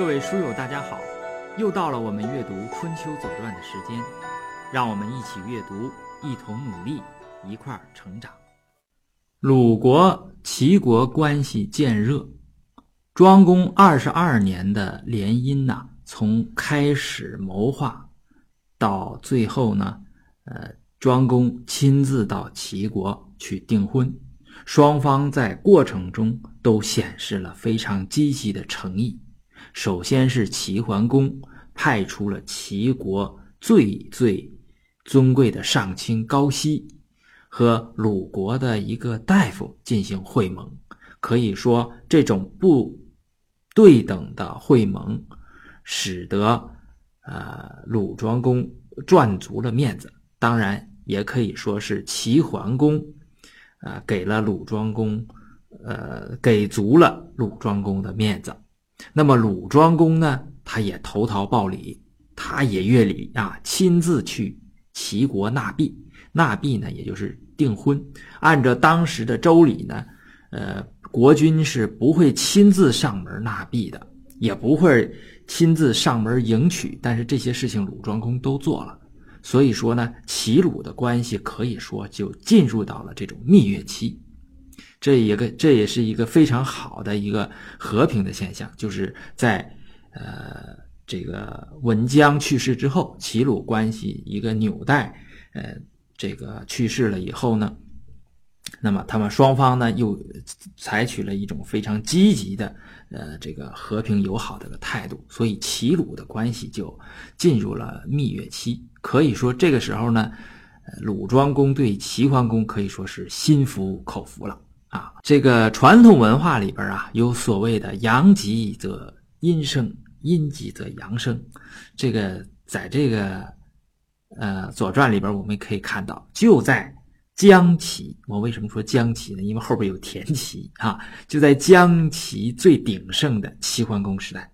各位书友，大家好！又到了我们阅读《春秋左传》的时间，让我们一起阅读，一同努力，一块儿成长。鲁国、齐国关系渐热，庄公二十二年的联姻呐，从开始谋划到最后呢，呃，庄公亲自到齐国去订婚，双方在过程中都显示了非常积极的诚意。首先是齐桓公派出了齐国最最尊贵的上卿高息和鲁国的一个大夫进行会盟，可以说这种不对等的会盟，使得呃鲁庄公赚足了面子。当然，也可以说是齐桓公啊给了鲁庄公呃给足了鲁庄公的面子。那么鲁庄公呢，他也投桃报李，他也越礼啊，亲自去齐国纳币。纳币呢，也就是订婚。按照当时的周礼呢，呃，国君是不会亲自上门纳币的，也不会亲自上门迎娶。但是这些事情鲁庄公都做了，所以说呢，齐鲁的关系可以说就进入到了这种蜜月期。这一个这也是一个非常好的一个和平的现象，就是在呃这个文姜去世之后，齐鲁关系一个纽带，呃这个去世了以后呢，那么他们双方呢又采取了一种非常积极的呃这个和平友好的个态度，所以齐鲁的关系就进入了蜜月期。可以说这个时候呢，鲁庄公对齐桓公可以说是心服口服了。啊，这个传统文化里边啊，有所谓的“阳极则阴生，阴极则阳生”。这个在这个呃《左传》里边，我们可以看到，就在姜齐。我为什么说姜齐呢？因为后边有田齐啊。就在姜齐最鼎盛的齐桓公时代，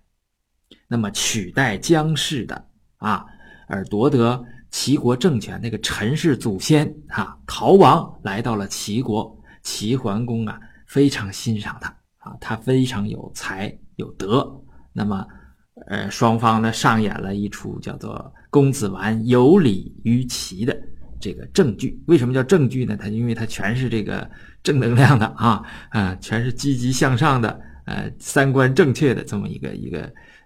那么取代姜氏的啊，而夺得齐国政权那个陈氏祖先啊，逃亡来到了齐国。齐桓公啊，非常欣赏他啊，他非常有才有德。那么，呃，双方呢上演了一出叫做“公子完有礼于齐”的这个正剧。为什么叫正剧呢？他因为他全是这个正能量的啊啊，全是积极向上的，呃，三观正确的这么一个一个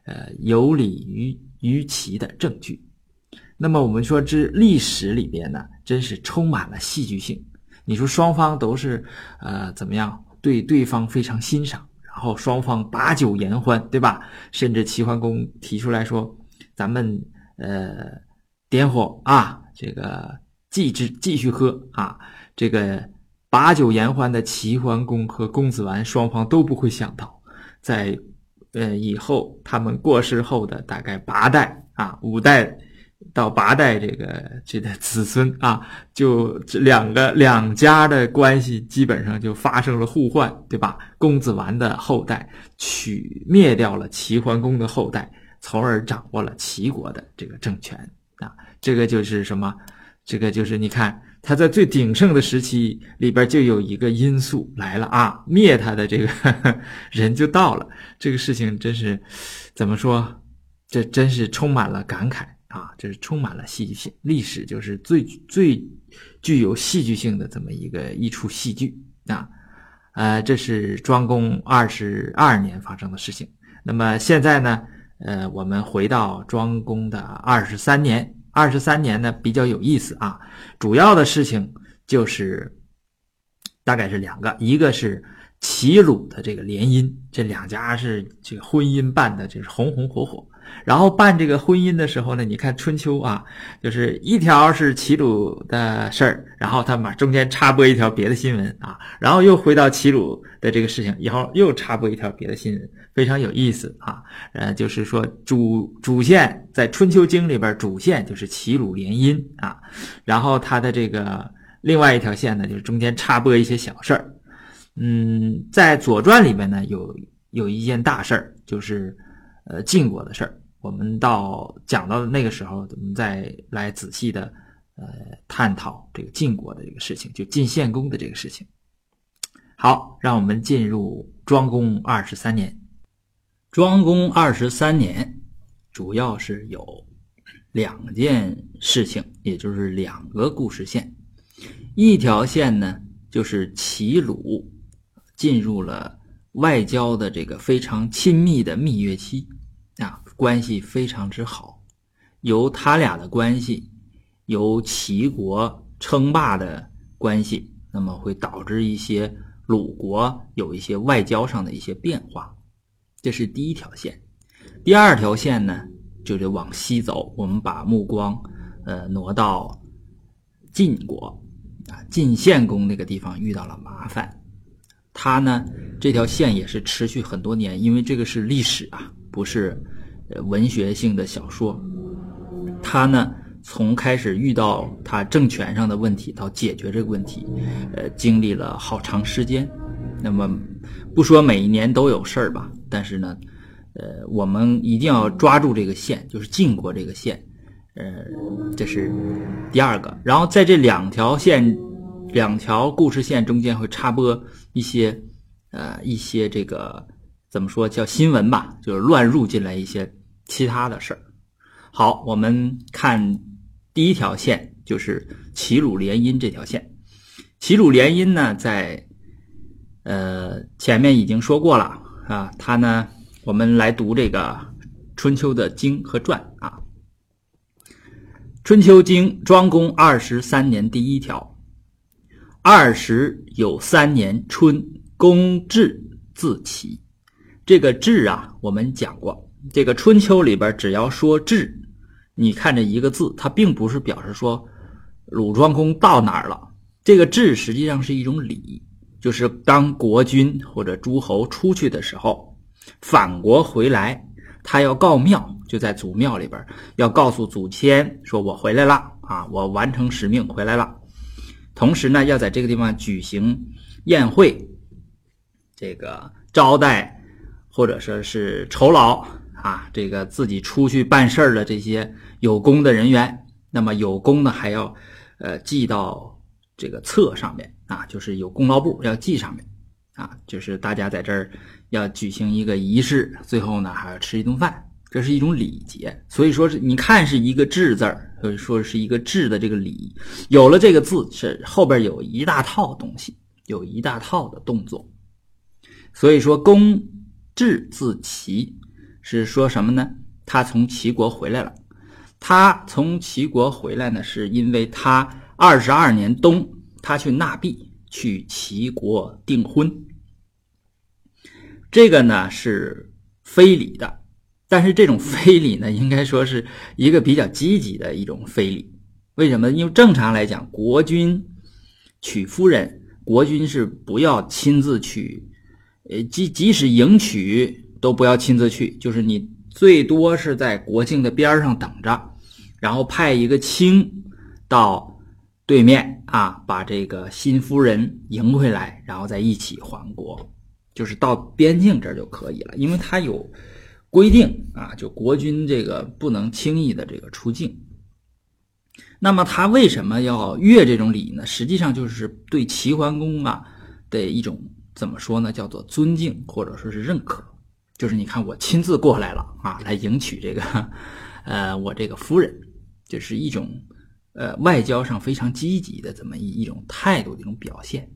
呃有礼于于齐的正剧。那么我们说这历史里边呢，真是充满了戏剧性。你说双方都是，呃，怎么样？对对方非常欣赏，然后双方把酒言欢，对吧？甚至齐桓公提出来说：“咱们呃点火啊，这个继之继续喝啊。”这个把酒言欢的齐桓公和公子完双方都不会想到，在呃以后他们过世后的大概八代啊五代。到八代这个这个子孙啊，就这两个两家的关系基本上就发生了互换，对吧？公子完的后代取灭掉了齐桓公的后代，从而掌握了齐国的这个政权啊。这个就是什么？这个就是你看他在最鼎盛的时期里边就有一个因素来了啊，灭他的这个 人就到了。这个事情真是怎么说？这真是充满了感慨。啊，这是充满了戏剧性，历史就是最最具有戏剧性的这么一个一出戏剧啊，呃，这是庄公二十二年发生的事情。那么现在呢，呃，我们回到庄公的二十三年，二十三年呢比较有意思啊，主要的事情就是大概是两个，一个是齐鲁的这个联姻，这两家是这个婚姻办的，就是红红火火。然后办这个婚姻的时候呢，你看春秋啊，就是一条是齐鲁的事儿，然后他把中间插播一条别的新闻啊，然后又回到齐鲁的这个事情，以后又插播一条别的新闻，非常有意思啊。呃，就是说主主线在春秋经里边，主线就是齐鲁联姻啊，然后他的这个另外一条线呢，就是中间插播一些小事儿。嗯，在左传里面呢，有有一件大事儿，就是呃晋国的事儿。我们到讲到的那个时候，我们再来仔细的呃探讨这个晋国的这个事情，就晋献公的这个事情。好，让我们进入庄公二十三年。庄公二十三年，主要是有两件事情，也就是两个故事线。一条线呢，就是齐鲁进入了外交的这个非常亲密的蜜月期，关系非常之好。由他俩的关系，由齐国称霸的关系，那么会导致一些鲁国有一些外交上的一些变化，这是第一条线。第二条线呢，就得往西走，我们把目光呃挪到晋国啊，晋献公那个地方遇到了麻烦，他呢这条线也是持续很多年，因为这个是历史啊，不是文学性的小说。他呢，从开始遇到他政权上的问题到解决这个问题，呃，经历了好长时间。那么，不说每一年都有事儿吧，但是呢，呃，我们一定要抓住这个线，就是晋国这个线，呃，这是第二个。然后在这两条线、两条故事线中间会插播一些，呃，一些这个怎么说叫新闻吧，就是乱入进来一些其他的事儿。好，我们看第一条线，就是齐鲁联姻这条线。齐鲁联姻呢，在呃前面已经说过了啊。它呢，我们来读这个春秋的经和传啊。春秋经庄公二十三年第一条：二十有三年春，公至自齐。这个至啊，我们讲过。这个春秋里边，只要说至，你看这一个字，它并不是表示说鲁庄公到哪儿了。这个至实际上是一种礼，就是当国君或者诸侯出去的时候，返国回来，他要告庙，就在祖庙里边要告诉祖先说：“我回来了啊，我完成使命回来了。”同时呢，要在这个地方举行宴会，这个招待或者说是酬劳。啊，这个自己出去办事儿的这些有功的人员，那么有功呢还要，呃，记到这个册上面啊，就是有功劳簿要记上面，啊，就是大家在这儿要举行一个仪式，最后呢还要吃一顿饭，这是一种礼节。所以说是你看是一个“至”字儿，所以说是一个“至”的这个礼，有了这个字是后边有一大套东西，有一大套的动作。所以说公至自齐。是说什么呢？他从齐国回来了。他从齐国回来呢，是因为他二十二年冬，他去纳币，去齐国订婚。这个呢是非礼的，但是这种非礼呢，应该说是一个比较积极的一种非礼。为什么？因为正常来讲，国君娶夫人，国君是不要亲自去，呃，即即使迎娶。都不要亲自去，就是你最多是在国境的边上等着，然后派一个卿到对面啊，把这个新夫人迎回来，然后再一起还国，就是到边境这儿就可以了，因为他有规定啊，就国君这个不能轻易的这个出境。那么他为什么要越这种礼呢？实际上就是对齐桓公啊的一种怎么说呢？叫做尊敬或者说是认可。就是你看，我亲自过来了啊，来迎娶这个，呃，我这个夫人，这是一种，呃，外交上非常积极的这么一一种态度的一种表现。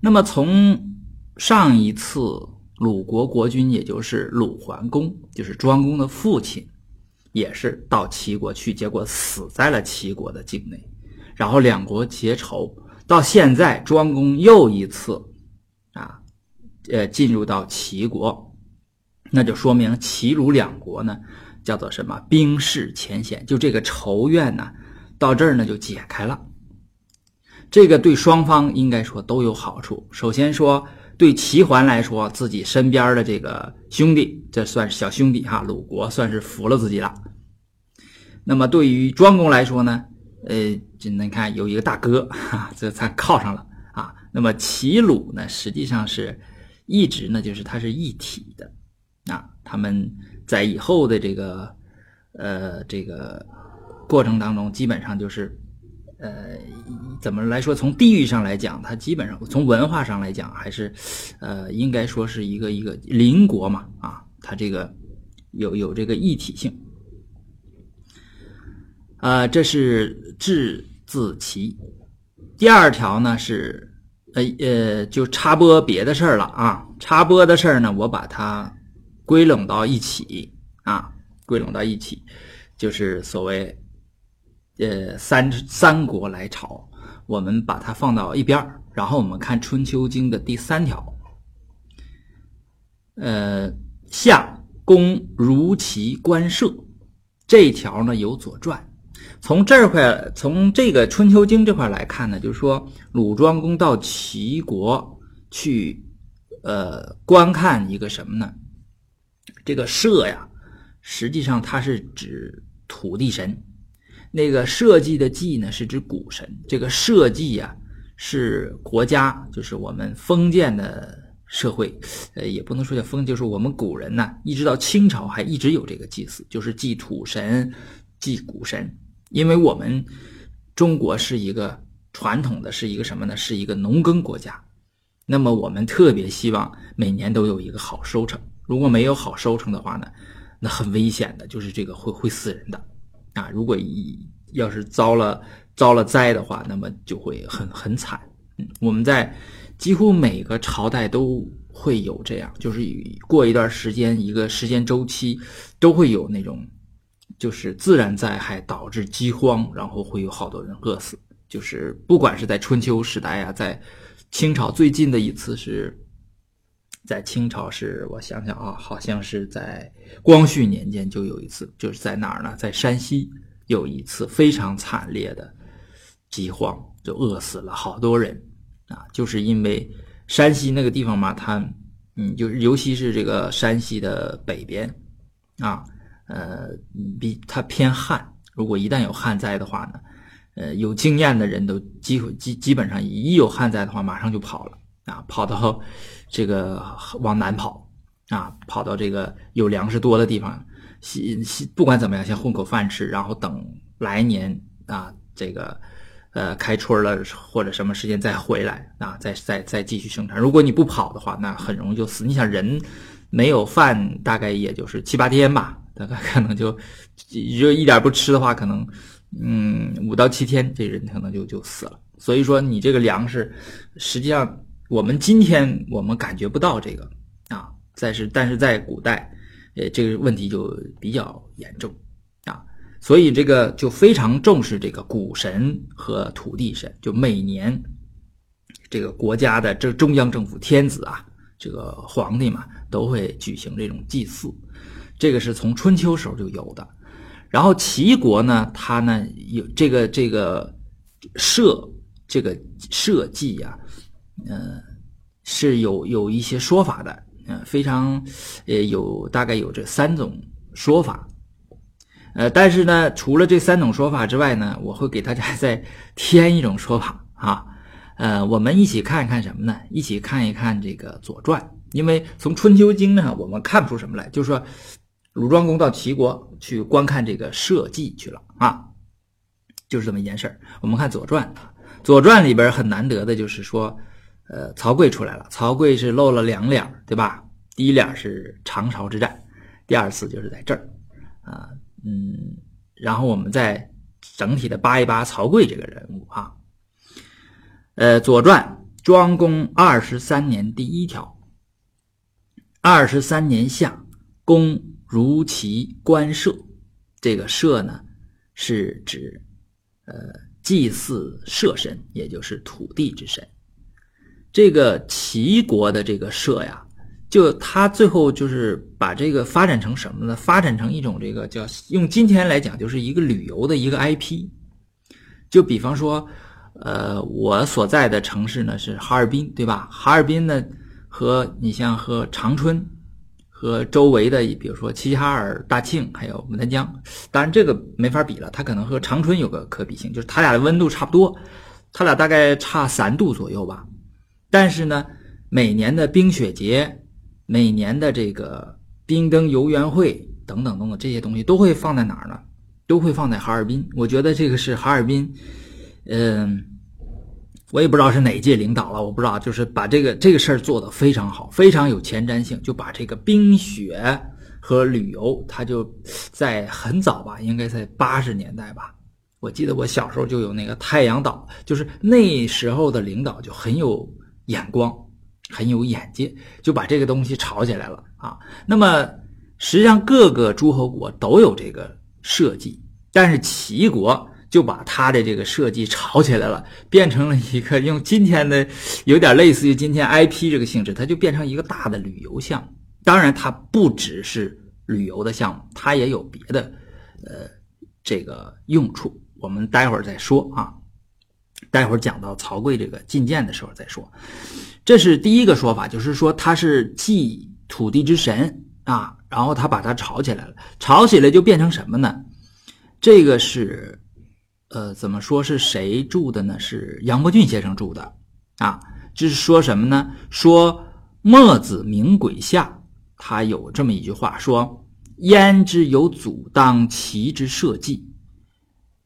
那么从上一次鲁国国君，也就是鲁桓公，就是庄公的父亲，也是到齐国去，结果死在了齐国的境内，然后两国结仇，到现在庄公又一次，啊，呃，进入到齐国。那就说明齐鲁两国呢，叫做什么冰释前嫌，就这个仇怨呢，到这儿呢就解开了。这个对双方应该说都有好处。首先说，对齐桓来说，自己身边的这个兄弟，这算是小兄弟哈，鲁国算是服了自己了。那么对于庄公来说呢，呃，这你看有一个大哥哈，这才靠上了啊。那么齐鲁呢，实际上是一直呢，就是它是一体的。他们在以后的这个，呃，这个过程当中，基本上就是，呃，怎么来说？从地域上来讲，它基本上从文化上来讲，还是，呃，应该说是一个一个邻国嘛，啊，它这个有有这个一体性。呃，这是质字齐。第二条呢是，呃呃，就插播别的事儿了啊。插播的事儿呢，我把它归拢到一起啊，归拢到一起，就是所谓呃三三国来朝，我们把它放到一边儿，然后我们看《春秋经》的第三条，呃，相公如其官舍这一条呢有《左传》。从这块，从这个《春秋经》这块来看呢，就是说鲁庄公到齐国去，呃，观看一个什么呢？这个社呀，实际上它是指土地神。那个社稷的稷呢，是指谷神。这个社稷呀，是国家，就是我们封建的社会，呃，也不能说叫封，就是我们古人呢，一直到清朝还一直有这个祭祀，就是祭土神、祭谷神。因为我们中国是一个传统的，是一个什么呢？是一个农耕国家。那么我们特别希望每年都有一个好收成。如果没有好收成的话呢，那很危险的，就是这个会会死人的啊！如果一要是遭了遭了灾的话，那么就会很很惨。嗯，我们在几乎每个朝代都会有这样，就是过一段时间一个时间周期都会有那种。就是自然灾害导致饥荒，然后会有好多人饿死。就是不管是在春秋时代呀，在清朝最近的一次是在清朝，是我想想啊，好像是在光绪年间就有一次，就是在哪儿呢？在山西有一次非常惨烈的饥荒，就饿死了好多人啊！就是因为山西那个地方嘛，它嗯，就是尤其是这个山西的北边啊。呃，比它偏旱，如果一旦有旱灾的话呢，呃，有经验的人都基基基本上一有旱灾的话，马上就跑了啊，跑到这个往南跑啊，跑到这个有粮食多的地方，先先不管怎么样，先混口饭吃，然后等来年啊，这个呃开春了或者什么时间再回来啊，再再再继续生产。如果你不跑的话，那很容易就死。你想人没有饭，大概也就是七八天吧。大概可能就，就一点不吃的话，可能，嗯，五到七天，这人可能就就死了。所以说，你这个粮食，实际上我们今天我们感觉不到这个啊，但是，但是在古代，呃，这个问题就比较严重啊。所以这个就非常重视这个谷神和土地神，就每年这个国家的这中央政府天子啊，这个皇帝嘛，都会举行这种祭祀。这个是从春秋时候就有的，然后齐国呢，它呢有这个这个社这个社稷呀，呃，是有有一些说法的，嗯，非常呃有大概有这三种说法，呃，但是呢，除了这三种说法之外呢，我会给大家再添一种说法啊，呃，我们一起看一看什么呢？一起看一看这个《左传》，因为从春秋经呢，我们看不出什么来，就是说。鲁庄公到齐国去观看这个社稷去了啊，就是这么一件事儿。我们看《左传》，《左传》里边很难得的就是说，呃，曹刿出来了。曹刿是露了两脸，对吧？第一脸是长勺之战，第二次就是在这儿啊，嗯。然后我们再整体的扒一扒曹刿这个人物啊。呃，《左传》庄公二十三年第一条，二十三年夏，公。如其官社，这个社呢，是指呃祭祀社神，也就是土地之神。这个齐国的这个社呀，就他最后就是把这个发展成什么呢？发展成一种这个叫用今天来讲，就是一个旅游的一个 IP。就比方说，呃，我所在的城市呢是哈尔滨，对吧？哈尔滨呢和你像和长春。和周围的，比如说齐齐哈尔、大庆，还有牡丹江，当然这个没法比了，它可能和长春有个可比性，就是它俩的温度差不多，它俩大概差三度左右吧。但是呢，每年的冰雪节、每年的这个冰灯游园会等等等等这些东西都会放在哪儿呢？都会放在哈尔滨。我觉得这个是哈尔滨，嗯。我也不知道是哪届领导了，我不知道，就是把这个这个事儿做得非常好，非常有前瞻性，就把这个冰雪和旅游，他就在很早吧，应该在八十年代吧。我记得我小时候就有那个太阳岛，就是那时候的领导就很有眼光，很有眼界，就把这个东西炒起来了啊。那么实际上各个诸侯国都有这个设计，但是齐国就把他的这个设计炒起来了，变成了一个用今天的有点类似于今天 IP 这个性质，它就变成一个大的旅游项目。当然，它不只是旅游的项目，它也有别的呃这个用处。我们待会儿再说啊，待会儿讲到曹刿这个进谏的时候再说。这是第一个说法，就是说他是祭土地之神啊，然后他把它炒起来了，炒起来就变成什么呢？这个是呃怎么说是谁住的呢？是杨伯峻先生住的啊，就是说什么呢？说墨子名鬼下，他有这么一句话说：“焉知有祖当其之社稷。”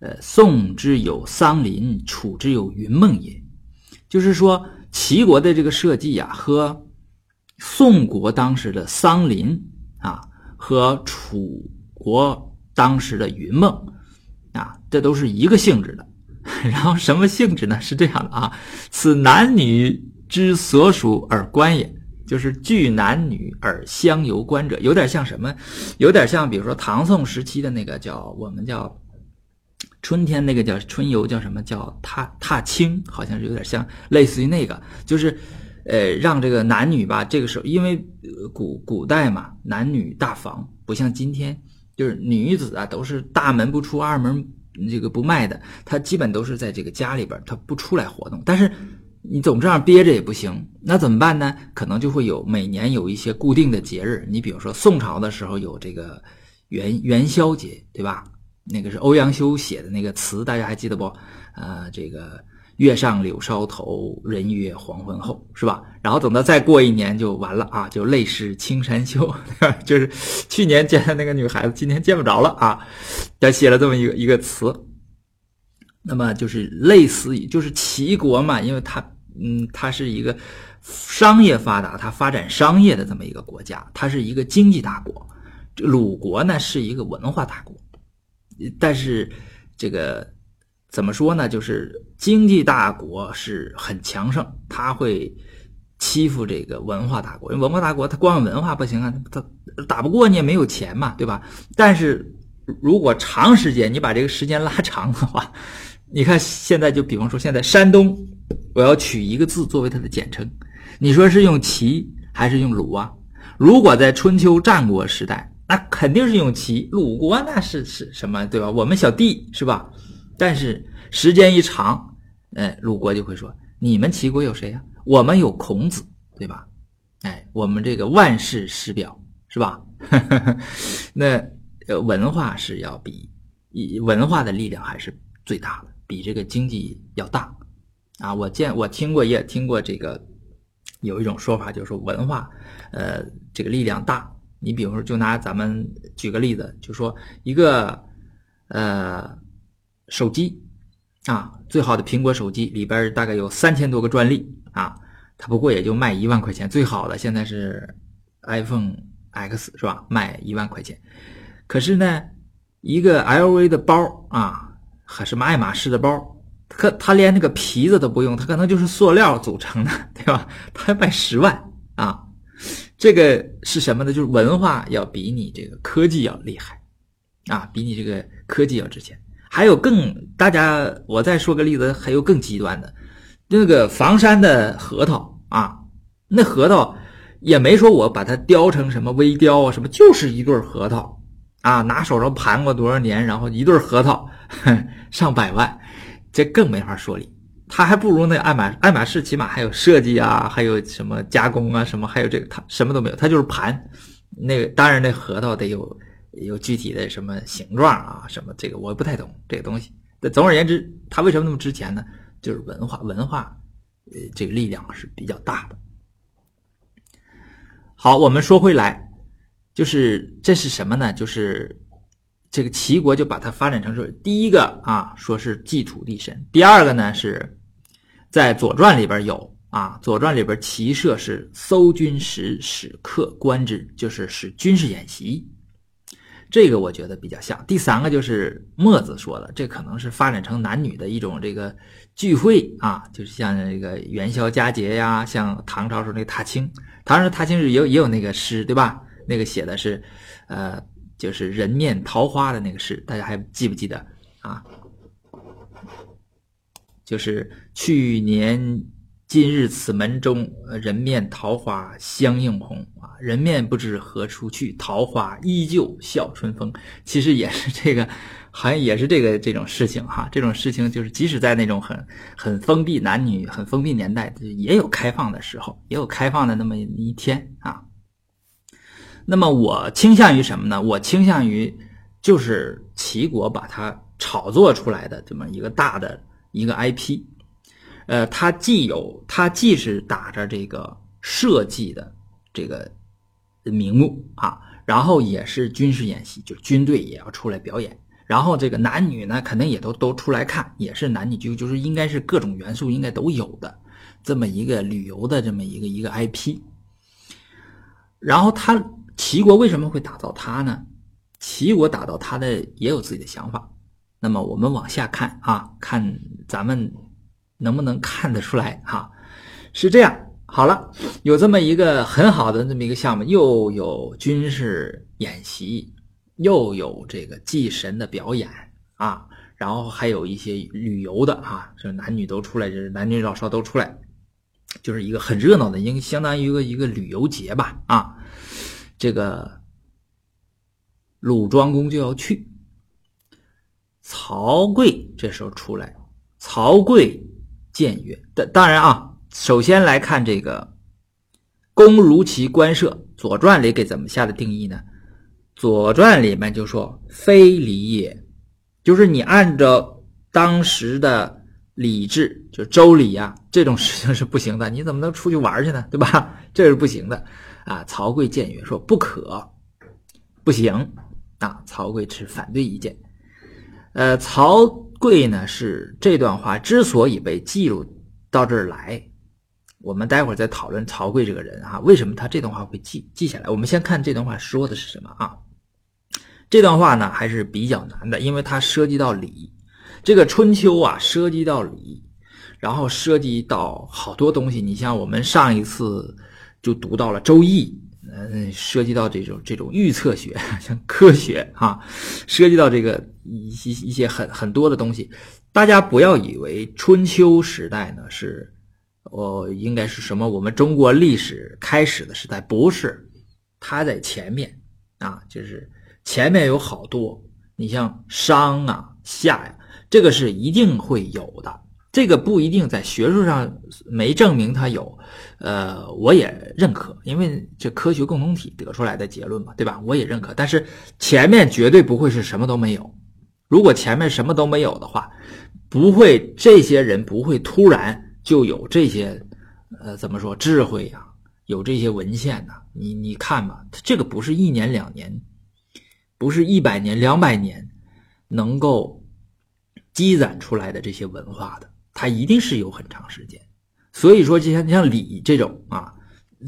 呃，宋之有桑林，楚之有云梦也。就是说，齐国的这个社稷呀，和宋国当时的桑林啊，和楚国当时的云梦啊，这都是一个性质的。然后什么性质呢？是这样的啊，此男女之所属而观也，就是聚男女而相游观者，有点像什么？有点像，比如说唐宋时期的那个叫我们叫。春天那个叫春游，叫什么叫踏踏青，好像是有点像，类似于那个，就是，呃，让这个男女吧，这个时候因为古古代嘛，男女大防，不像今天，就是女子啊都是大门不出二门这个不迈的，她基本都是在这个家里边，她不出来活动。但是你总这样憋着也不行，那怎么办呢？可能就会有每年有一些固定的节日，你比如说宋朝的时候有这个元元宵节，对吧？那个是欧阳修写的那个词，大家还记得不？呃，这个月上柳梢头，人约黄昏后，是吧？然后等到再过一年就完了啊，就泪湿青山秀，就是去年见的那个女孩子，今天见不着了啊。他写了这么一个一个词，那么就是类似于就是齐国嘛，因为它嗯，它是一个商业发达，它发展商业的这么一个国家，它是一个经济大国。鲁国呢是一个文化大国。但是，这个怎么说呢？就是经济大国是很强盛，他会欺负这个文化大国。因为文化大国他光有文化不行啊，他打不过你也没有钱嘛，对吧？但是如果长时间你把这个时间拉长的话，你看现在就比方说现在山东，我要取一个字作为它的简称，你说是用齐还是用鲁啊？如果在春秋战国时代。那肯定是用齐，鲁国那是是什么，对吧？我们小弟是吧？但是时间一长，哎，鲁国就会说：你们齐国有谁呀？我们有孔子，对吧？哎，我们这个万世师表是吧？那呃，文化是要比文化的力量还是最大的，比这个经济要大啊！我见我听过也听过这个有一种说法，就是说文化，呃，这个力量大。你比如说，就拿咱们举个例子，就说一个呃手机啊，最好的苹果手机里边大概有三千多个专利啊，它不过也就卖一万块钱。最好的现在是 iPhone X 是吧？卖一万块钱。可是呢，一个 LV 的包啊，还什么爱马仕的包，它它连那个皮子都不用，它可能就是塑料组成的，对吧？它卖十万啊。这个是什么呢？就是文化要比你这个科技要厉害，啊，比你这个科技要值钱。还有更大家，我再说个例子，还有更极端的，那个房山的核桃啊，那核桃也没说我把它雕成什么微雕啊，什么就是一对核桃啊，拿手上盘过多少年，然后一对核桃 上百万，这更没法说理。它还不如那爱马爱马仕，起码还有设计啊，还有什么加工啊，什么还有这个，它什么都没有，它就是盘。那个当然，那核桃得有有具体的什么形状啊，什么这个我不太懂这个东西。那总而言之，它为什么那么值钱呢？就是文化，文化，呃，这个力量是比较大的。好，我们说回来，就是这是什么呢？就是这个齐国就把它发展成是第一个啊，说是祭土地神；第二个呢是。在《左传》里边有啊，《左传》里边骑射是搜军时，使客观之，就是使军事演习。这个我觉得比较像。第三个就是墨子说的，这可能是发展成男女的一种这个聚会啊，就是像这个元宵佳节呀，像唐朝时候那个踏青，唐朝踏青日也有也有那个诗，对吧？那个写的是，呃，就是人面桃花的那个诗，大家还记不记得啊？就是去年。今日此门中，人面桃花相映红啊！人面不知何处去，桃花依旧笑春风。其实也是这个，好像也是这个这种事情哈。这种事情就是，即使在那种很很封闭、男女很封闭年代，也有开放的时候，也有开放的那么一天啊。那么我倾向于什么呢？我倾向于就是齐国把它炒作出来的这么一个大的一个 IP。呃，它既有，它既是打着这个设计的这个名目啊，然后也是军事演习，就是军队也要出来表演，然后这个男女呢，肯定也都都出来看，也是男女就就是应该是各种元素应该都有的这么一个旅游的这么一个一个 IP。然后他齐国为什么会打造它呢？齐国打造它的也有自己的想法。那么我们往下看啊，看咱们。能不能看得出来？哈，是这样。好了，有这么一个很好的这么一个项目，又有军事演习，又有这个祭神的表演啊，然后还有一些旅游的啊，这男女都出来，就是男女老少都出来，就是一个很热闹的，应相当于一个一个旅游节吧啊。这个鲁庄公就要去，曹刿这时候出来，曹刿。谏曰：“当当然啊，首先来看这个‘公如其官舍’，《左传》里给怎么下的定义呢？《左传》里面就说：‘非礼也’，就是你按照当时的礼制，就周礼呀，这种事情是不行的。你怎么能出去玩去呢？对吧？这是不行的啊！”曹刿谏曰：“说不可，不行啊！”曹刿持反对意见。呃，曹刿呢是这段话之所以被记录到这儿来，我们待会儿再讨论曹刿这个人啊，为什么他这段话会记记下来？我们先看这段话说的是什么啊？这段话呢还是比较难的，因为它涉及到礼，这个春秋啊涉及到礼，然后涉及到好多东西。你像我们上一次就读到了《周易》。嗯，涉及到这种这种预测学，像科学啊，涉及到这个一些一些很很多的东西。大家不要以为春秋时代呢是，哦，应该是什么我们中国历史开始的时代，不是，它在前面啊，就是前面有好多。你像商啊、夏呀，这个是一定会有的。这个不一定在学术上没证明它有，呃，我也认可，因为这科学共同体得出来的结论嘛，对吧？我也认可，但是前面绝对不会是什么都没有。如果前面什么都没有的话，不会这些人不会突然就有这些，呃，怎么说智慧呀？有这些文献呢？你你看嘛，这个不是一年两年，不是一百年两百年能够积攒出来的这些文化的。它一定是有很长时间，所以说就像像礼这种啊，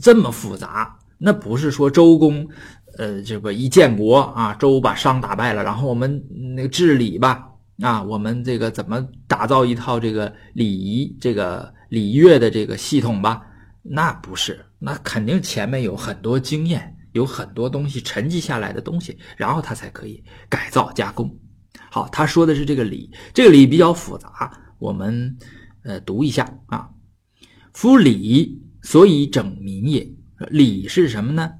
这么复杂，那不是说周公，呃，这个一建国啊，周把商打败了，然后我们那个治理吧，啊，我们这个怎么打造一套这个礼仪、这个礼乐的这个系统吧？那不是，那肯定前面有很多经验，有很多东西沉积下来的东西，然后他才可以改造加工。好，他说的是这个礼，这个礼比较复杂。我们呃读一下啊，夫礼，所以整民也。礼是什么呢？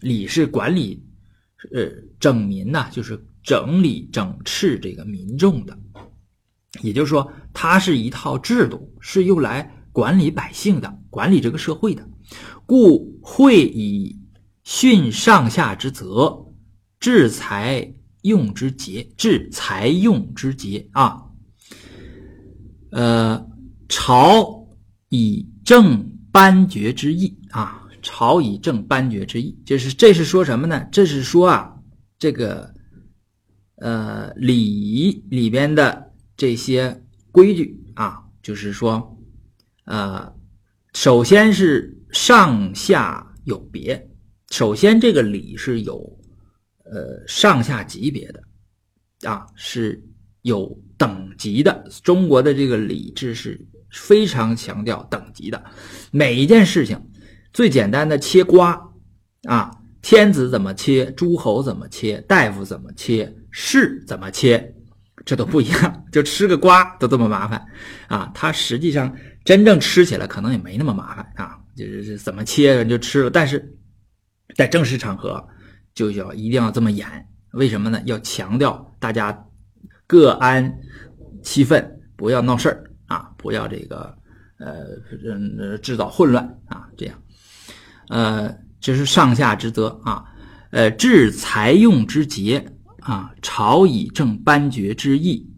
礼是管理，呃，整民呐，就是整理整治这个民众的。也就是说，它是一套制度，是用来管理百姓的，管理这个社会的。故会以训上下之责，治财用之节，治财用之节啊。呃，朝以正颁爵之意啊，朝以正颁爵之意，这是这是说什么呢？这是说啊，这个呃礼仪里边的这些规矩啊，就是说，呃，首先是上下有别，首先这个礼是有呃上下级别的啊，是有等级的。中国的这个礼制是非常强调等级的，每一件事情，最简单的切瓜啊，天子怎么切，诸侯怎么切，大夫怎么切，士怎么切。这都不一样，就吃个瓜都这么麻烦啊！它实际上真正吃起来可能也没那么麻烦啊，就是怎么切就吃了。但是在正式场合就要一定要这么演，为什么呢？要强调大家各安其分，不要闹事儿啊，不要这个呃制造混乱啊，这样呃这是上下之责啊，呃治财用之节。啊，朝以正班爵之意，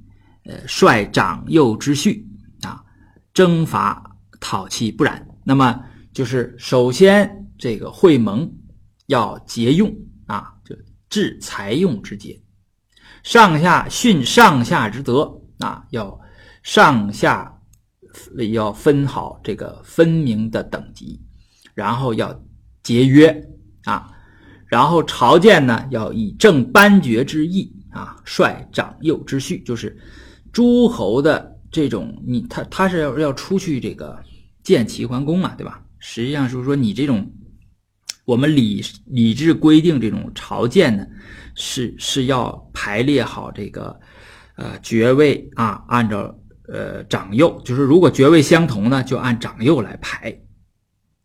呃，率长幼之序啊，征伐讨契不染。那么就是首先这个会盟要节用啊，就治财用之节，上下训上下之德啊，要上下要分好这个分明的等级，然后要节约啊。然后朝见呢，要以正班爵之意啊，率长幼之序，就是诸侯的这种，你他他是要要出去这个见齐桓公嘛，对吧？实际上就是说，你这种我们礼礼制规定这种朝见呢，是是要排列好这个呃爵位啊，按照呃长幼，就是如果爵位相同呢，就按长幼来排，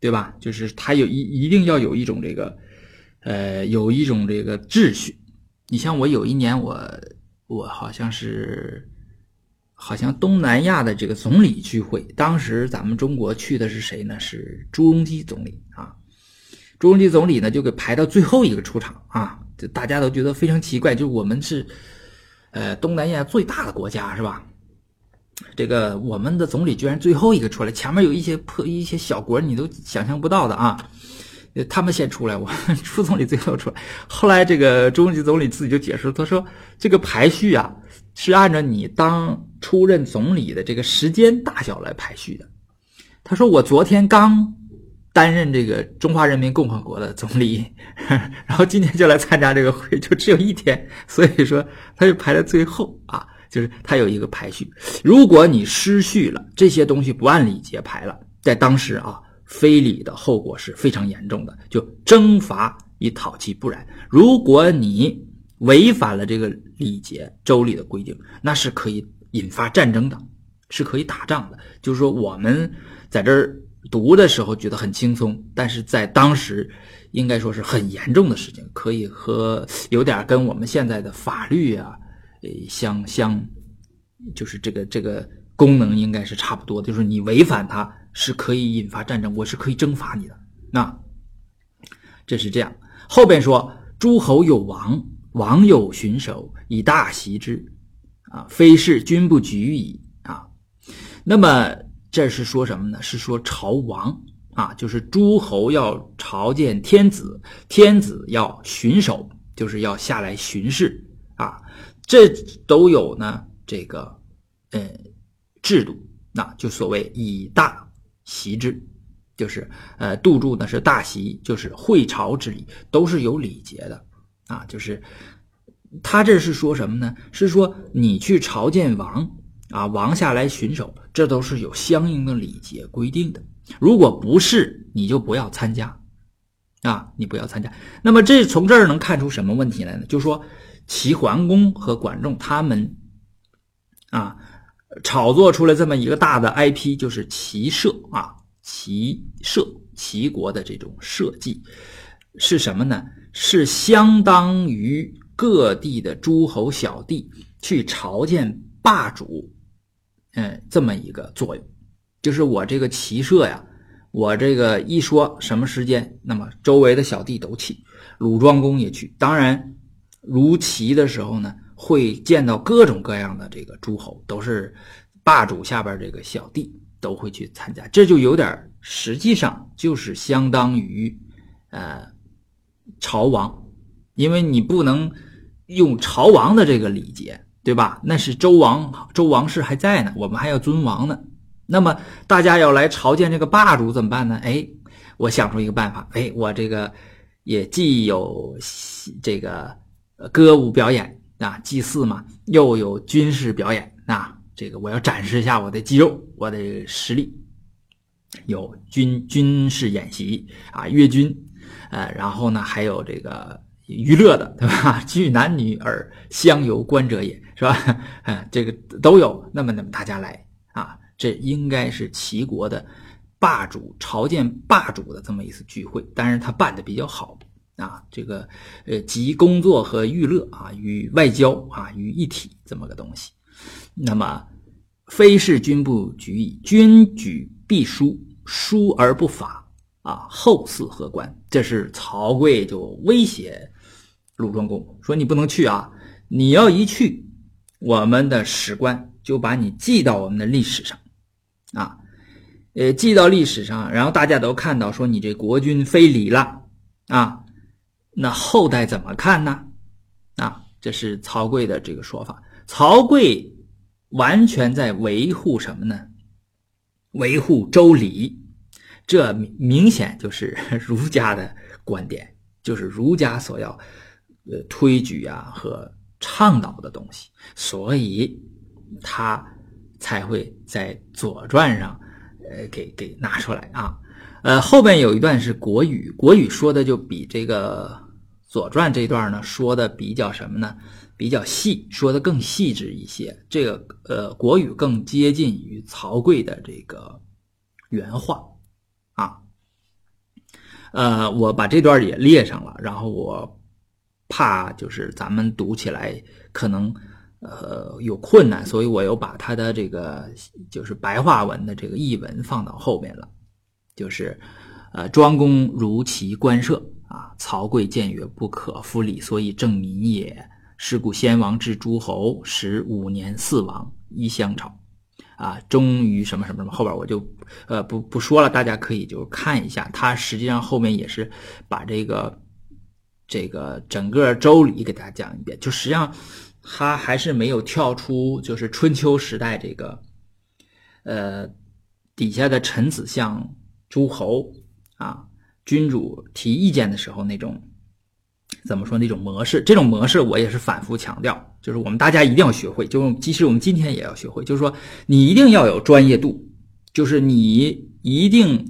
对吧？就是他有一一定要有一种这个。呃，有一种这个秩序。你像我有一年，我我好像是，好像东南亚的这个总理聚会，当时咱们中国去的是谁呢？是朱镕基总理啊。朱镕基总理呢，就给排到最后一个出场啊，就大家都觉得非常奇怪，就我们是呃东南亚最大的国家是吧？这个我们的总理居然最后一个出来，前面有一些破一些小国，你都想象不到的啊。他们先出来，我副 总理最后出来。后来这个朱镕总理自己就解释，他说这个排序啊是按照你当出任总理的这个时间大小来排序的。他说我昨天刚担任这个中华人民共和国的总理，然后今天就来参加这个会，就只有一天，所以说他就排在最后啊，就是他有一个排序。如果你失序了，这些东西不按礼节排了，在当时啊。非礼的后果是非常严重的，就征伐以讨其不然。如果你违反了这个礼节，周礼的规定，那是可以引发战争的，是可以打仗的。就是说，我们在这儿读的时候觉得很轻松，但是在当时应该说是很严重的事情，可以和有点跟我们现在的法律啊，呃，相相，就是这个这个功能应该是差不多，就是你违反它。是可以引发战争，我是可以征伐你的。那这是这样。后边说诸侯有王，王有巡守，以大袭之，啊，非是君不举矣啊。那么这是说什么呢？是说朝王啊，就是诸侯要朝见天子，天子要巡守，就是要下来巡视啊。这都有呢，这个呃制度，那就所谓以大。席之，就是呃，杜注呢是大席，就是会朝之礼，都是有礼节的啊。就是他这是说什么呢？是说你去朝见王啊，王下来巡守，这都是有相应的礼节规定的。如果不是，你就不要参加啊，你不要参加。那么这从这儿能看出什么问题来呢？就说齐桓公和管仲他们啊。炒作出来这么一个大的 IP，就是齐社啊，齐社齐国的这种社稷是什么呢？是相当于各地的诸侯小弟去朝见霸主，嗯，这么一个作用。就是我这个骑射呀，我这个一说什么时间，那么周围的小弟都去，鲁庄公也去。当然，如骑的时候呢。会见到各种各样的这个诸侯，都是霸主下边这个小弟都会去参加，这就有点实际上就是相当于呃朝王，因为你不能用朝王的这个礼节，对吧？那是周王，周王室还在呢，我们还要尊王呢，那么大家要来朝见这个霸主怎么办呢？哎，我想出一个办法，哎，我这个也既有这个歌舞表演啊，祭祀嘛，又有军事表演啊，这个我要展示一下我的肌肉，我的实力，有军军事演习啊，阅军，呃，然后呢还有这个娱乐的，对吧？聚男女而相游观者也是吧？嗯，这个都有。那么，那么大家来啊。这应该是齐国的霸主朝见霸主的这么一次聚会，但是他办的比较好啊，这个呃集工作和娱乐啊与外交啊于一体这么个东西。那么非是君不举矣，君举必书，书而不法啊，后嗣何观？这是曹刿就威胁鲁庄公说：“你不能去啊，你要一去，我们的史官就把你记到我们的历史上。”啊，呃，记到历史上，然后大家都看到说你这国君非礼了啊，那后代怎么看呢？啊，这是曹刿的这个说法。曹刿完全在维护什么呢？维护周礼，这明显就是儒家的观点，就是儒家所要呃推举啊和倡导的东西，所以他。才会在《左传》上，呃，给给拿出来啊，呃，后边有一段是国语，国语说的就比这个《左传》这段呢说的比较什么呢？比较细，说的更细致一些。这个呃，国语更接近于曹刿的这个原话啊。呃，我把这段也列上了，然后我怕就是咱们读起来可能。呃，有困难，所以我又把他的这个就是白话文的这个译文放到后面了。就是，呃，庄公如其官舍啊，曹刿见曰：“不可复礼，所以正民也。是故先王之诸侯，十五年四王，一相朝。啊，终于什么什么什么，后边我就呃不不说了，大家可以就看一下。他实际上后面也是把这个这个整个周礼给大家讲一遍，就实际上。他还是没有跳出，就是春秋时代这个，呃，底下的臣子向诸侯啊，君主提意见的时候那种，怎么说那种模式？这种模式我也是反复强调，就是我们大家一定要学会，就即使我们今天也要学会，就是说你一定要有专业度，就是你一定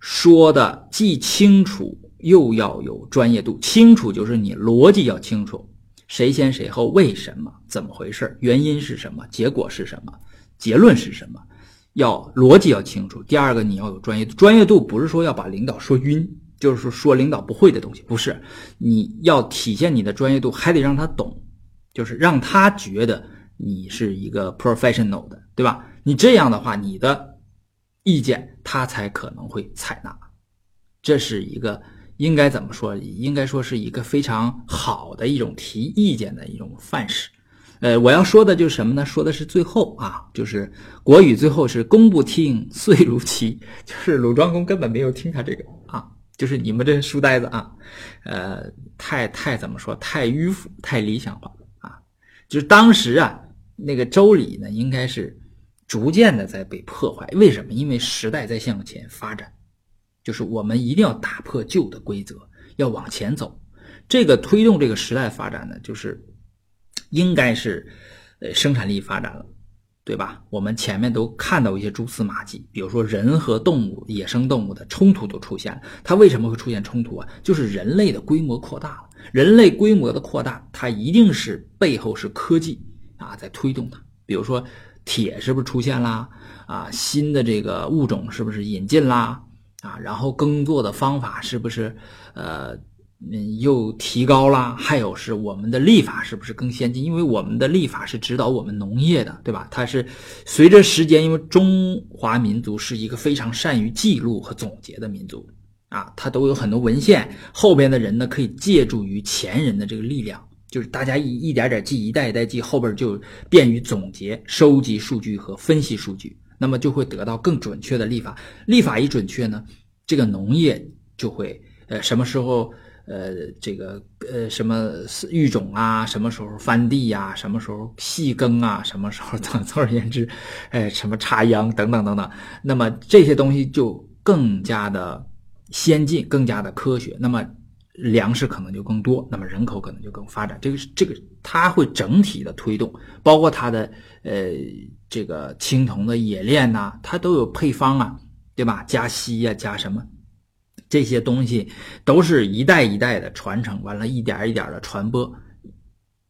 说的既清楚又要有专业度，清楚就是你逻辑要清楚。谁先谁后？为什么？怎么回事？原因是什么？结果是什么？结论是什么？要逻辑要清楚。第二个，你要有专业度。专业度不是说要把领导说晕，就是说说领导不会的东西，不是。你要体现你的专业度，还得让他懂，就是让他觉得你是一个 professional 的，对吧？你这样的话，你的意见他才可能会采纳。这是一个。应该怎么说？应该说是一个非常好的一种提意见的一种范式。呃，我要说的就是什么呢？说的是最后啊，就是国语最后是“公不听，遂如其”，就是鲁庄公根本没有听他这个啊，就是你们这书呆子啊，呃，太太怎么说？太迂腐，太理想化啊！就是当时啊，那个周礼呢，应该是逐渐的在被破坏。为什么？因为时代在向前发展。就是我们一定要打破旧的规则，要往前走。这个推动这个时代发展呢，就是应该是呃生产力发展了，对吧？我们前面都看到一些蛛丝马迹，比如说人和动物、野生动物的冲突都出现了。它为什么会出现冲突啊？就是人类的规模扩大了。人类规模的扩大，它一定是背后是科技啊在推动它。比如说铁是不是出现啦？啊，新的这个物种是不是引进啦？啊，然后耕作的方法是不是，呃，嗯，又提高了？还有是我们的历法是不是更先进？因为我们的历法是指导我们农业的，对吧？它是随着时间，因为中华民族是一个非常善于记录和总结的民族啊，它都有很多文献，后边的人呢可以借助于前人的这个力量，就是大家一一点点记，一代一代记，后边就便于总结、收集数据和分析数据。那么就会得到更准确的立法，立法一准确呢，这个农业就会呃什么时候呃，这个呃什么育种啊，什么时候翻地呀，什么时候细耕啊，什么时候总 总而言之，哎，什么插秧等等等等，那么这些东西就更加的先进，更加的科学，那么粮食可能就更多，那么人口可能就更发展。这个是这个，它会整体的推动，包括它的呃这个青铜的冶炼呐，它都有配方啊，对吧？加锡呀，加什么？这些东西都是一代一代的传承，完了，一点一点的传播。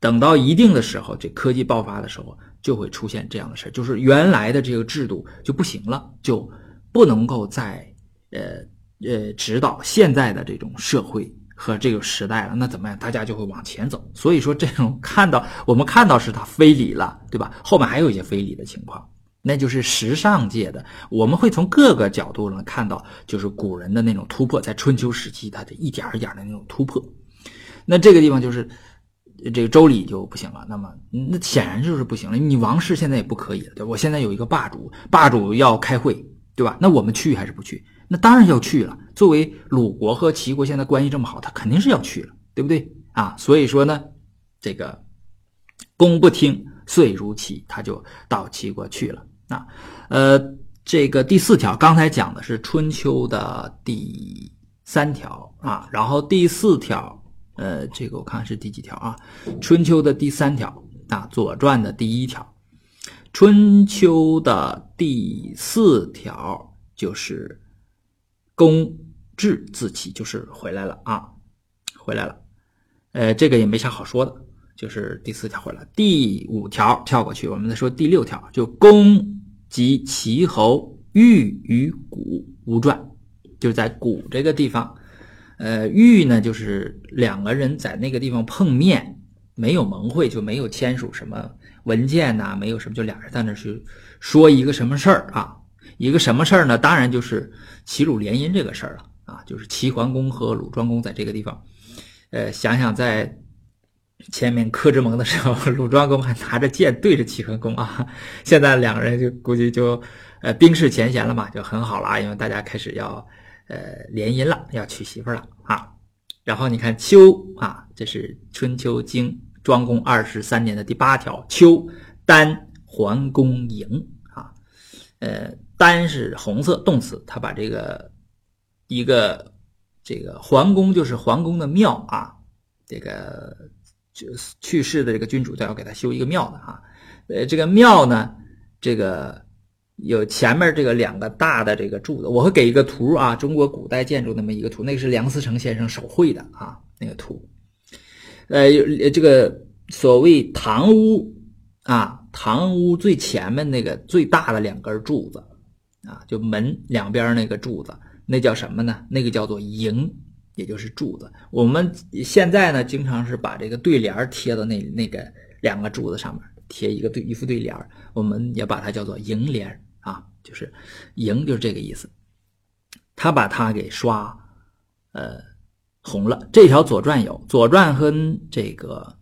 等到一定的时候，这科技爆发的时候，就会出现这样的事就是原来的这个制度就不行了，就不能够再呃呃指导现在的这种社会和这个时代了。那怎么样？大家就会往前走。所以说，这种看到我们看到是它非礼了，对吧？后面还有一些非礼的情况。那就是时尚界的，我们会从各个角度呢看到，就是古人的那种突破，在春秋时期，它的一点一点的那种突破。那这个地方就是这个周礼就不行了，那么那显然就是不行了。你王室现在也不可以了，对我现在有一个霸主，霸主要开会，对吧？那我们去还是不去？那当然要去了。作为鲁国和齐国现在关系这么好，他肯定是要去了，对不对啊？所以说呢，这个公不听，遂如齐，他就到齐国去了。啊，呃，这个第四条刚才讲的是春秋的第三条啊，然后第四条，呃，这个我看是第几条啊？春秋的第三条啊，左传的第一条，春秋的第四条就是公至自齐，就是回来了啊，回来了，呃，这个也没啥好说的。就是第四条回来，第五条跳过去，我们再说第六条，就公及齐侯遇于谷无传，就是在谷这个地方，呃，遇呢就是两个人在那个地方碰面，没有盟会，就没有签署什么文件呐，没有什么，就俩人在那去说一个什么事儿啊，一个什么事儿呢？当然就是齐鲁联姻这个事儿了啊，就是齐桓公和鲁庄公在这个地方，呃，想想在。前面柯之盟的时候，鲁庄公还拿着剑对着齐桓公啊。现在两个人就估计就呃冰释前嫌了嘛，就很好了啊，因为大家开始要呃联姻了，要娶媳妇了啊。然后你看秋啊，这是春秋经庄公二十三年的第八条，秋丹桓公迎啊，呃丹是红色动词，他把这个一个这个桓公就是桓公的庙啊，这个。就去世的这个君主都要给他修一个庙的啊，呃，这个庙呢，这个有前面这个两个大的这个柱子，我会给一个图啊，中国古代建筑那么一个图，那个是梁思成先生手绘的啊，那个图，呃，这个所谓堂屋啊，堂屋最前面那个最大的两根柱子啊，就门两边那个柱子，那叫什么呢？那个叫做楹。也就是柱子，我们现在呢，经常是把这个对联贴到那那个两个柱子上面，贴一个对一副对联我们也把它叫做楹联啊，就是楹就是这个意思。他把它给刷呃红了。这条左传有，左传和这个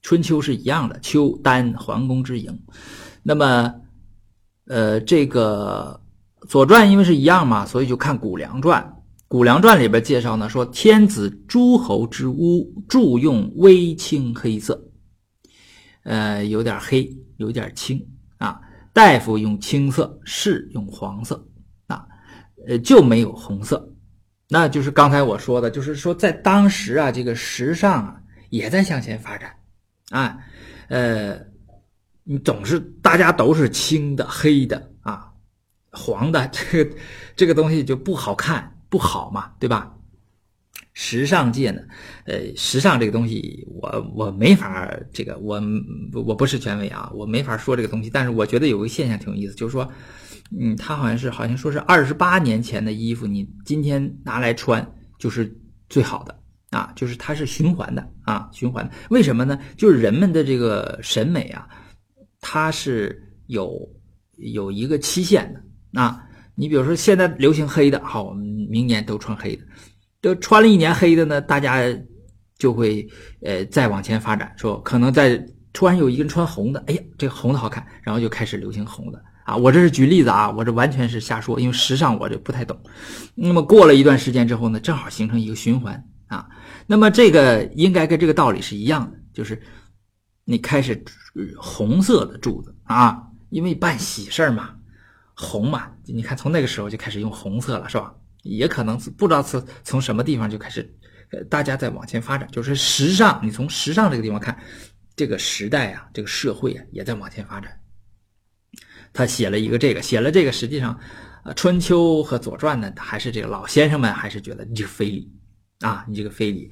春秋是一样的，秋丹桓公之营。那么呃，这个左传因为是一样嘛，所以就看谷梁传。《谷梁传》里边介绍呢，说天子诸侯之屋柱用微青黑色，呃，有点黑，有点青啊。大夫用青色，士用黄色啊，呃，就没有红色。那就是刚才我说的，就是说在当时啊，这个时尚啊也在向前发展啊，呃，你总是大家都是青的、黑的啊，黄的，这个这个东西就不好看。不好嘛，对吧？时尚界呢，呃，时尚这个东西，我我没法这个，我我不是权威啊，我没法说这个东西。但是我觉得有个现象挺有意思，就是说，嗯，他好像是好像说是二十八年前的衣服，你今天拿来穿就是最好的啊，就是它是循环的啊，循环的。为什么呢？就是人们的这个审美啊，它是有有一个期限的啊。你比如说，现在流行黑的，好，我们明年都穿黑的，都穿了一年黑的呢，大家就会呃再往前发展，说可能在突然有一个人穿红的，哎呀，这个红的好看，然后就开始流行红的啊。我这是举例子啊，我这完全是瞎说，因为时尚我这不太懂。那么过了一段时间之后呢，正好形成一个循环啊。那么这个应该跟这个道理是一样的，就是你开始红色的柱子啊，因为办喜事嘛，红嘛，你看从那个时候就开始用红色了，是吧？也可能不知道从从什么地方就开始，呃，大家在往前发展，就是时尚。你从时尚这个地方看，这个时代啊，这个社会啊，也在往前发展。他写了一个这个，写了这个，实际上，呃，《春秋》和《左传》呢，还是这个老先生们还是觉得你这个非礼啊，你这个非礼。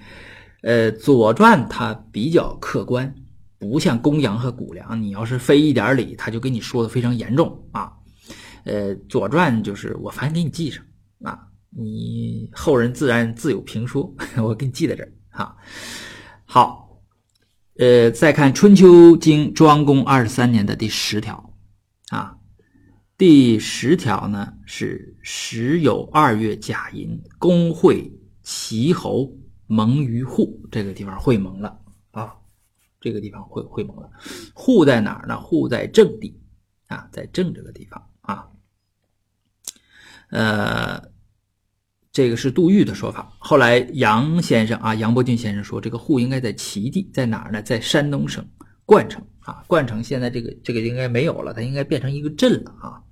呃，《左传》它比较客观，不像公羊和谷梁，你要是非一点礼，他就跟你说的非常严重啊。呃，《左传》就是我反正给你记上啊，你后人自然自有评说，我给你记在这儿哈。好，呃，再看《春秋经》庄公二十三年的第十条。啊，第十条呢是时有二月甲寅，公会齐侯盟于户，这个地方会盟了啊，这个地方会会盟了。户在哪儿呢？户在正地啊，在正这个地方啊。呃，这个是杜预的说法。后来杨先生啊，杨伯峻先生说，这个户应该在齐地，在哪儿呢？在山东省冠城。啊，冠城现在这个这个应该没有了，它应该变成一个镇了啊，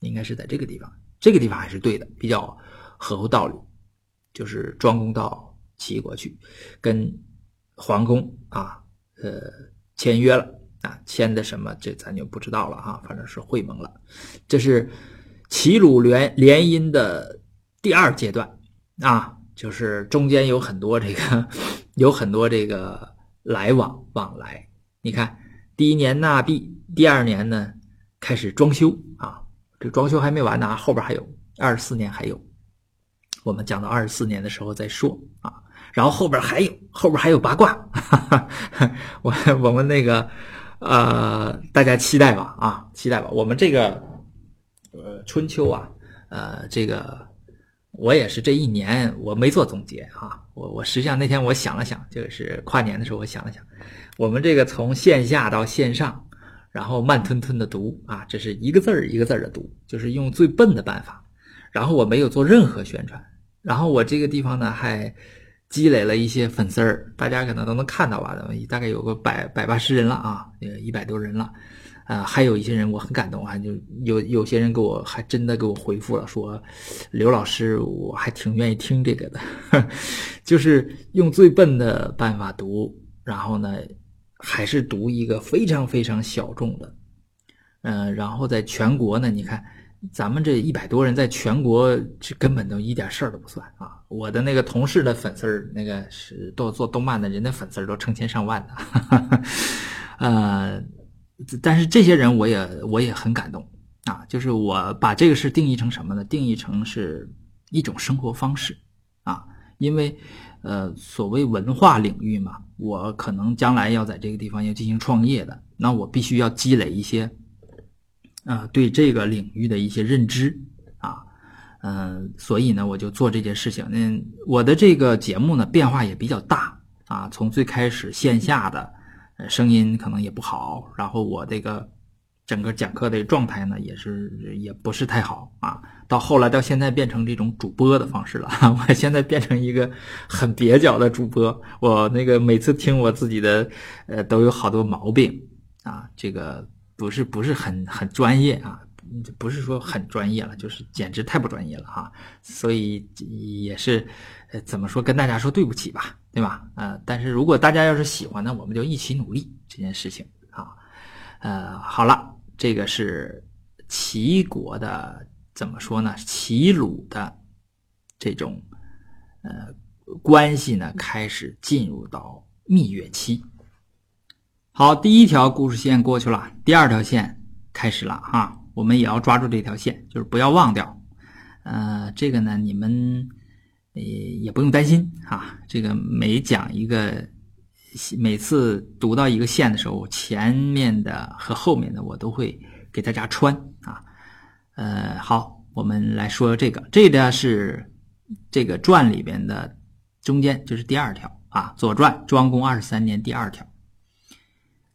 应该是在这个地方，这个地方还是对的，比较合乎道理。就是庄公到齐国去，跟桓公啊，呃，签约了啊，签的什么这咱就不知道了哈，反正是会盟了。这是齐鲁联联姻的第二阶段啊，就是中间有很多这个有很多这个来往往来，你看。第一年纳币，第二年呢开始装修啊，这装修还没完呢，后边还有二十四年还有，我们讲到二十四年的时候再说啊，然后后边还有后边还有八卦，哈 哈我我们那个呃大家期待吧啊期待吧，我们这个呃春秋啊呃这个我也是这一年我没做总结啊，我我实际上那天我想了想，就是跨年的时候我想了想。我们这个从线下到线上，然后慢吞吞的读啊，这是一个字儿一个字儿的读，就是用最笨的办法。然后我没有做任何宣传，然后我这个地方呢还积累了一些粉丝儿，大家可能都能看到吧？大概有个百百八十人了啊，一百多人了，啊，还有一些人我很感动啊，就有有些人给我还真的给我回复了，说刘老师，我还挺愿意听这个的，就是用最笨的办法读，然后呢。还是读一个非常非常小众的，嗯，然后在全国呢，你看咱们这一百多人，在全国这根本都一点事儿都不算啊！我的那个同事的粉丝儿，那个是都做动漫的人的粉丝儿都成千上万的，呃，但是这些人我也我也很感动啊！就是我把这个事定义成什么呢？定义成是一种生活方式啊，因为。呃，所谓文化领域嘛，我可能将来要在这个地方要进行创业的，那我必须要积累一些，啊，对这个领域的一些认知啊，嗯，所以呢，我就做这件事情。嗯，我的这个节目呢，变化也比较大啊，从最开始线下的声音可能也不好，然后我这个。整个讲课的状态呢，也是也不是太好啊。到后来到现在变成这种主播的方式了，我现在变成一个很蹩脚的主播。我那个每次听我自己的，呃，都有好多毛病啊。这个不是不是很很专业啊，不是说很专业了，就是简直太不专业了哈。所以也是，呃，怎么说跟大家说对不起吧，对吧？呃，但是如果大家要是喜欢呢，我们就一起努力这件事情。呃，好了。这个是齐国的，怎么说呢？齐鲁的这种呃关系呢，开始进入到蜜月期。好，第一条故事线过去了，第二条线开始了哈。我们也要抓住这条线，就是不要忘掉。呃，这个呢，你们呃也不用担心啊。这个每讲一个。每次读到一个线的时候，前面的和后面的我都会给大家穿啊。呃，好，我们来说这个，这个是这个传里边的中间，就是第二条啊，《左传》庄公二十三年第二条，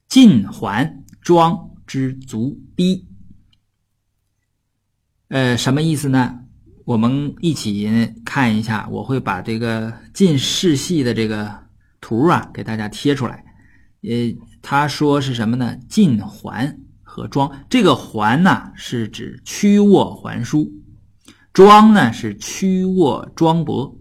晋桓庄之卒逼。呃，什么意思呢？我们一起看一下，我会把这个晋世系的这个图啊给大家贴出来。呃，他说是什么呢？晋桓和庄，这个桓呢是指屈沃桓叔，庄呢是屈沃庄伯。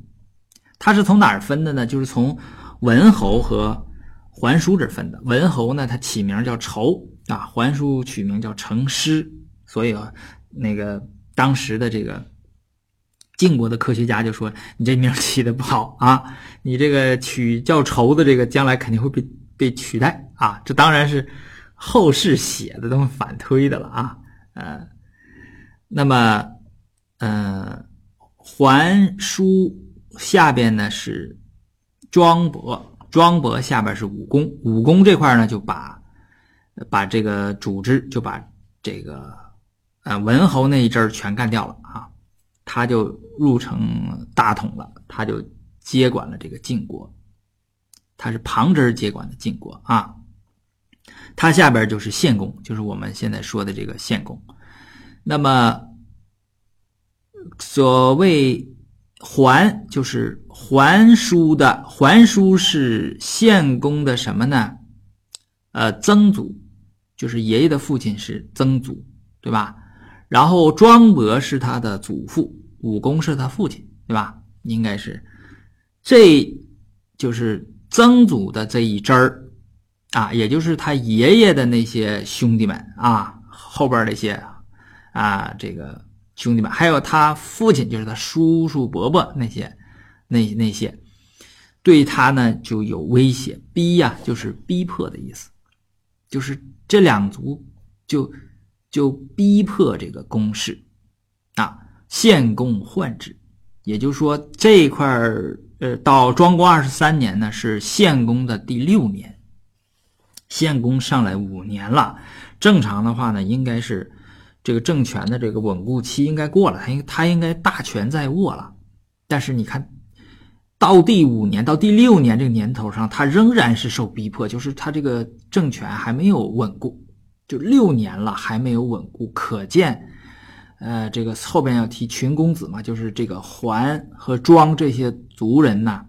他是从哪儿分的呢？就是从文侯和桓叔这分的。文侯呢，他起名叫仇啊，桓叔取名叫成师，所以啊，那个当时的这个晋国的科学家就说：“你这名起的不好啊，你这个取叫仇的这个，将来肯定会被被取代啊。”这当然是后世写的，都反推的了啊。呃，那么，呃，桓叔。下边呢是庄伯，庄伯下边是武功，武功这块呢就把把这个主织就把这个呃文侯那一支全干掉了啊，他就入成大统了，他就接管了这个晋国，他是旁支接管的晋国啊，他下边就是献公，就是我们现在说的这个献公，那么所谓。桓就是桓叔的，桓叔是献公的什么呢？呃，曾祖，就是爷爷的父亲是曾祖，对吧？然后庄伯是他的祖父，武公是他父亲，对吧？应该是，这就是曾祖的这一支儿啊，也就是他爷爷的那些兄弟们啊，后边那些啊，这个。兄弟们，还有他父亲，就是他叔叔伯伯那些，那那些，对他呢就有威胁，逼呀，就是逼迫的意思，就是这两族就就逼迫这个公室啊，献公换之，也就是说这一块儿，呃，到庄公二十三年呢是献公的第六年，献公上来五年了，正常的话呢应该是。这个政权的这个稳固期应该过了，他应他应该大权在握了。但是你看到第五年到第六年这个年头上，他仍然是受逼迫，就是他这个政权还没有稳固，就六年了还没有稳固，可见，呃，这个后边要提群公子嘛，就是这个桓和庄这些族人呐，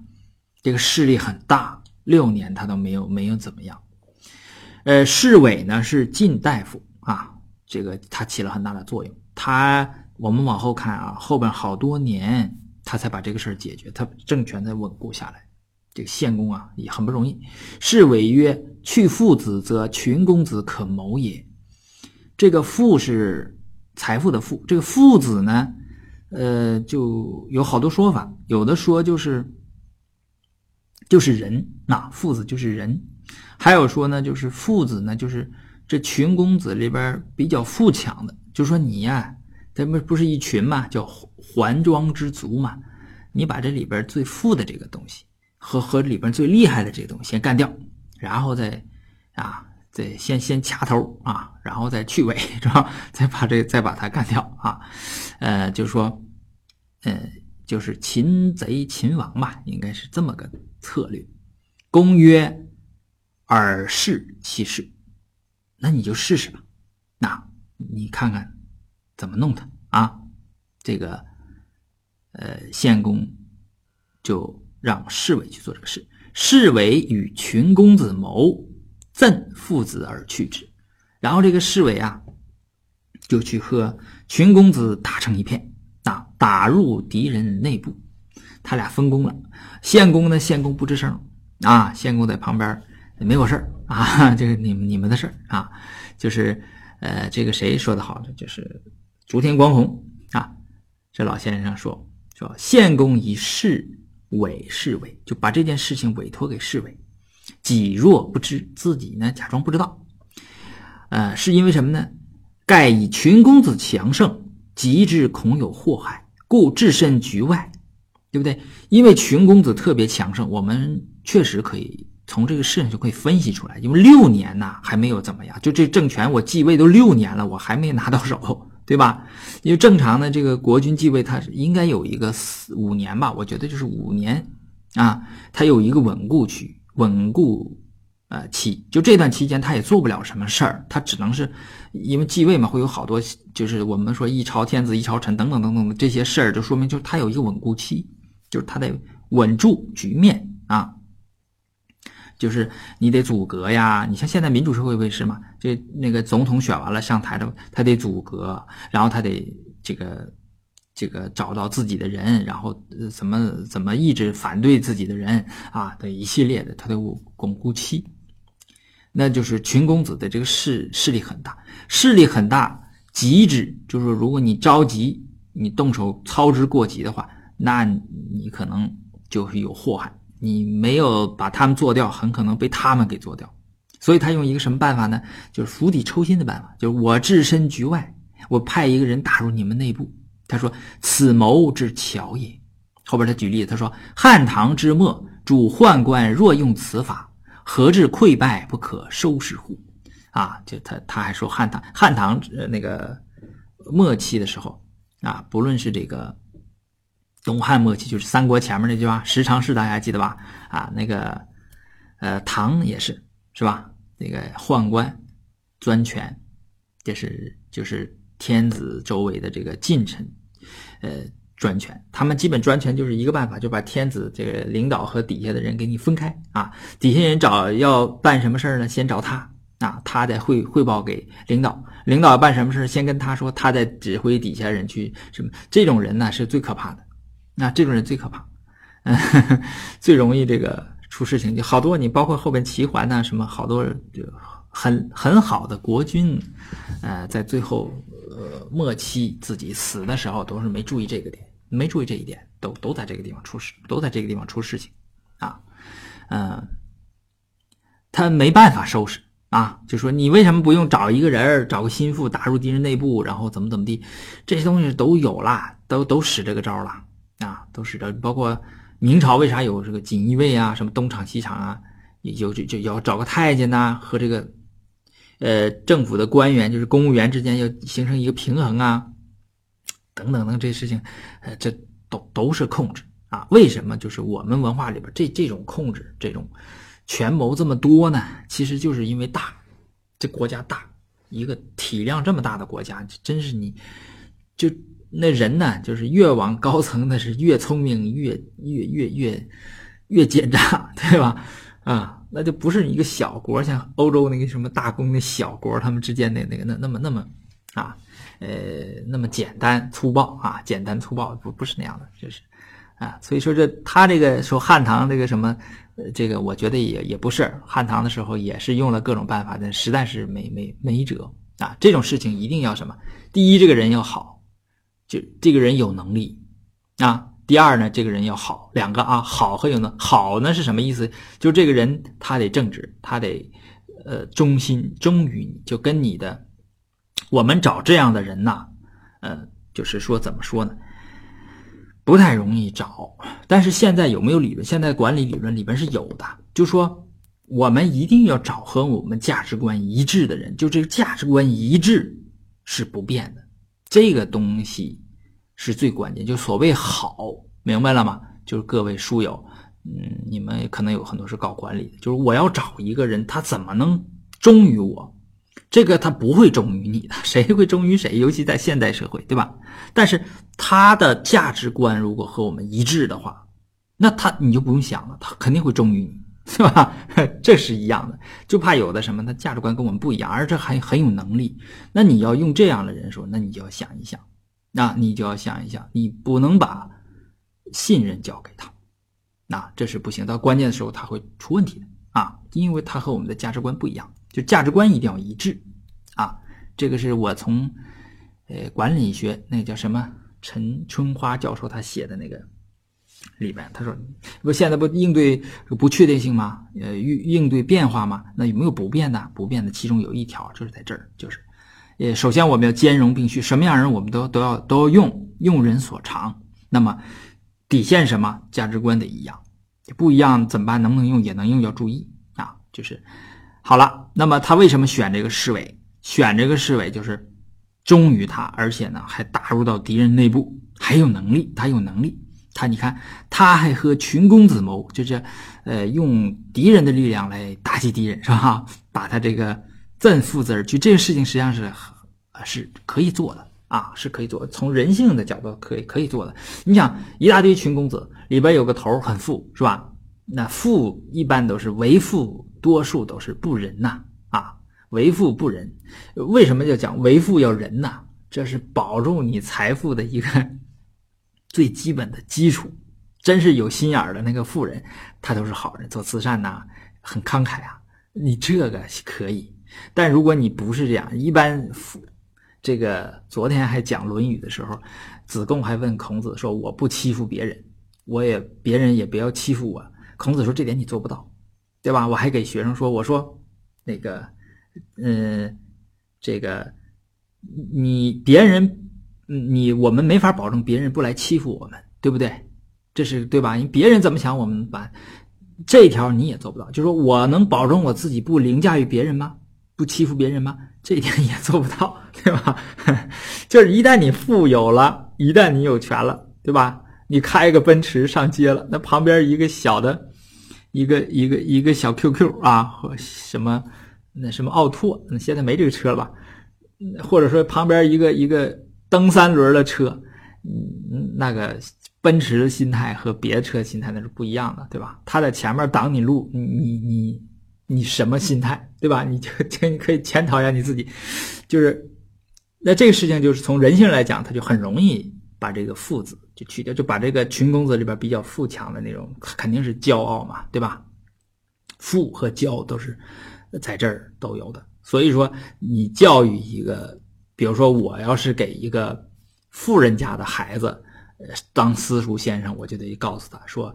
这个势力很大，六年他都没有没有怎么样。呃，侍卫呢是晋大夫啊。这个他起了很大的作用，他我们往后看啊，后边好多年他才把这个事儿解决，他政权才稳固下来。这个献公啊也很不容易。是谓曰：“去父子，则群公子可谋也。”这个父是财富的富，这个父子呢，呃，就有好多说法，有的说就是就是人，那父子就是人，还有说呢，就是父子呢就是。这群公子里边比较富强的，就说你呀，咱们不是一群嘛，叫环庄之族嘛。你把这里边最富的这个东西和和里边最厉害的这个东西先干掉，然后再啊，再先先掐头啊，然后再去尾，是吧？再把这再把它干掉啊。呃，就说，呃，就是擒贼擒王吧，应该是这么个策略。公曰：“尔事其事。”那你就试试吧，那你看看怎么弄他啊？这个呃，献公就让侍卫去做这个事。侍卫与群公子谋，赠父子而去之。然后这个侍卫啊，就去和群公子打成一片啊，打入敌人内部。他俩分工了。献公呢，献公不吱声啊，献公在旁边。没有事啊，这是你们你们的事啊，就是呃，这个谁说的好呢？就是竹田光弘啊，这老先生说说献公以事委侍卫，就把这件事情委托给侍卫，己若不知，自己呢假装不知道，呃，是因为什么呢？盖以群公子强盛，极之恐有祸害，故置身局外，对不对？因为群公子特别强盛，我们确实可以。从这个事情就可以分析出来，因为六年呐还没有怎么样，就这政权我继位都六年了，我还没拿到手，对吧？因为正常的这个国君继位，他是应该有一个四五年吧，我觉得就是五年啊，他有一个稳固期，稳固呃期，就这段期间他也做不了什么事儿，他只能是因为继位嘛，会有好多就是我们说一朝天子一朝臣等等等等的这些事儿，就说明就是他有一个稳固期，就是他得稳住局面啊。就是你得阻隔呀，你像现在民主社会不是嘛？这那个总统选完了上台的，他得阻隔，然后他得这个这个找到自己的人，然后怎么怎么抑制反对自己的人啊，的一系列的，他得巩固期。那就是群公子的这个势势力很大，势力很大，极致就是，如果你着急，你动手操之过急的话，那你可能就是有祸害。你没有把他们做掉，很可能被他们给做掉。所以他用一个什么办法呢？就是釜底抽薪的办法，就是我置身局外，我派一个人打入你们内部。他说：“此谋之巧也。”后边他举例，他说：“汉唐之末，主宦官若用此法，何至溃败不可收拾乎？”啊，就他他还说汉唐汉唐那个末期的时候啊，不论是这个。东汉末期就是三国前面那句话，十常侍大家记得吧？啊，那个，呃，唐也是，是吧？那个宦官专权，这是就是天子周围的这个近臣，呃，专权。他们基本专权就是一个办法，就把天子这个领导和底下的人给你分开啊。底下人找要办什么事呢？先找他啊，他再汇汇报给领导。领导办什么事，先跟他说，他在指挥底下人去什么。这种人呢，是最可怕的。那这种人最可怕，最容易这个出事情。就好多你包括后边齐桓呐，什么好多就很很好的国君，呃，在最后呃末期自己死的时候，都是没注意这个点，没注意这一点，都都在这个地方出事，都在这个地方出事情啊，嗯，他没办法收拾啊，就说你为什么不用找一个人找个心腹打入敌人内部，然后怎么怎么地，这些东西都有了，都都使这个招了。啊，都是的，包括明朝为啥有这个锦衣卫啊，什么东厂西厂啊，有就就要找个太监呐，和这个呃政府的官员，就是公务员之间要形成一个平衡啊，等等等这些事情，呃，这都都是控制啊。为什么就是我们文化里边这这种控制，这种权谋这么多呢？其实就是因为大，这国家大，一个体量这么大的国家，真是你就。那人呢，就是越往高层，那是越聪明，越越越越越奸诈，对吧？啊，那就不是一个小国，像欧洲那个什么大公的小国，他们之间的那个那那么那么啊，呃，那么简单粗暴啊，简单粗暴不不是那样的，就是啊，所以说这他这个说汉唐这个什么，这个我觉得也也不是汉唐的时候也是用了各种办法，但实在是没没没辙啊。这种事情一定要什么？第一，这个人要好。就这个人有能力啊。第二呢，这个人要好，两个啊，好和有能好呢是什么意思？就这个人他得正直，他得呃忠心忠于你，就跟你的。我们找这样的人呐，呃，就是说怎么说呢？不太容易找。但是现在有没有理论？现在管理理论里边是有的，就说我们一定要找和我们价值观一致的人，就这个价值观一致是不变的。这个东西是最关键，就所谓好，明白了吗？就是各位书友，嗯，你们可能有很多是搞管理的，就是我要找一个人，他怎么能忠于我？这个他不会忠于你的，谁会忠于谁？尤其在现代社会，对吧？但是他的价值观如果和我们一致的话，那他你就不用想了，他肯定会忠于你。是吧？这是一样的，就怕有的什么，他价值观跟我们不一样，而这还很有能力。那你要用这样的人说，那你就要想一想，那你就要想一想，你不能把信任交给他，那这是不行。到关键的时候，他会出问题的啊，因为他和我们的价值观不一样，就价值观一定要一致啊。这个是我从呃管理学那个叫什么陈春花教授他写的那个。里边他说：“不，现在不应对不确定性吗？呃，应应对变化吗？那有没有不变的？不变的其中有一条就是在这儿，就是，呃，首先我们要兼容并蓄，什么样人我们都都要都要用，用人所长。那么底线什么？价值观得一样，不一样怎么办？能不能用？也能用，要注意啊。就是好了。那么他为什么选这个侍卫？选这个侍卫就是忠于他，而且呢还打入到敌人内部，还有能力，他有能力。”他你看，他还和群公子谋，就是呃用敌人的力量来打击敌人，是吧？把他这个赠父子而去，这个事情实际上是是可以做的啊，是可以做。从人性的角度可以可以做的。你想，一大堆群公子里边有个头很富，是吧？那富一般都是为富，多数都是不仁呐啊，为富不仁。为什么要讲为富要仁呐？这是保住你财富的一个最基本的基础。真是有心眼儿的那个富人，他都是好人，做慈善呐，很慷慨啊。你这个可以，但如果你不是这样，一般富这个昨天还讲《论语》的时候，子贡还问孔子说：“我不欺负别人，我也别人也不要欺负我。”孔子说：“这点你做不到，对吧？”我还给学生说：“我说那个，嗯，这个你别人，你我们没法保证别人不来欺负我们，对不对？这是对吧？你别人怎么想，我们办这条你也做不到。就说我能保证我自己不凌驾于别人吗？不欺负别人吗？这一点也做不到，对吧？就是一旦你富有了，一旦你有权了，对吧？你开个奔驰上街了，那旁边一个小的。”一个一个一个小 QQ 啊，或什么那什么奥拓，那现在没这个车了吧？或者说旁边一个一个蹬三轮的车，嗯，那个奔驰的心态和别的车心态那是不一样的，对吧？他在前面挡你路，你你你你什么心态，对吧？你就你可以检讨一下你自己，就是那这个事情就是从人性来讲，他就很容易把这个父子。就去掉，就把这个群公子里边比较富强的那种，肯定是骄傲嘛，对吧？富和骄都是在这儿都有的。所以说，你教育一个，比如说我要是给一个富人家的孩子，呃，当私塾先生，我就得告诉他说，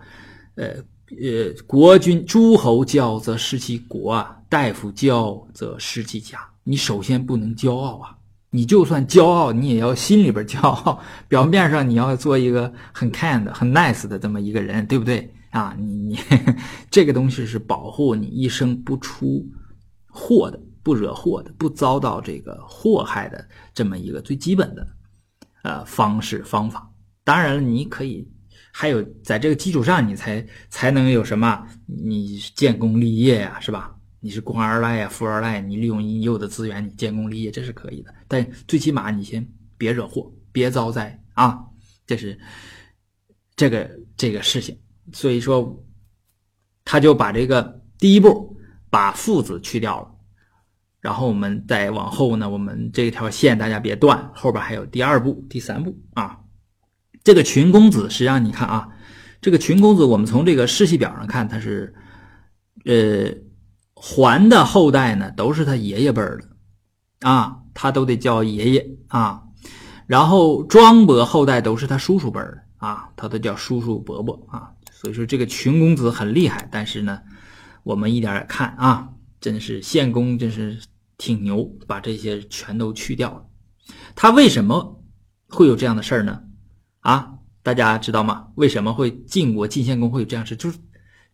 呃呃，国君诸侯骄则失其国，大夫骄则失其家。你首先不能骄傲啊。你就算骄傲，你也要心里边骄傲。表面上你要做一个很 kind、很 nice 的这么一个人，对不对啊？你你 这个东西是保护你一生不出祸的、不惹祸的、不遭到这个祸害的这么一个最基本的呃方式方法。当然了，你可以还有在这个基础上，你才才能有什么？你建功立业呀，是吧？你是官二代呀，富二代，你利用你有的资源，你建功立业，这是可以的。但最起码你先别惹祸，别遭灾啊！这是这个这个事情。所以说，他就把这个第一步把父子去掉了，然后我们再往后呢，我们这条线大家别断，后边还有第二步、第三步啊。这个群公子，实际上你看啊，这个群公子，我们从这个世系表上看，他是呃。桓的后代呢，都是他爷爷辈儿的，啊，他都得叫爷爷啊。然后庄伯后代都是他叔叔辈儿的，啊，他都叫叔叔伯伯啊。所以说这个群公子很厉害，但是呢，我们一点点看啊，真是献公真是挺牛，把这些全都去掉了。他为什么会有这样的事儿呢？啊，大家知道吗？为什么会晋国晋献公会有这样事？就是。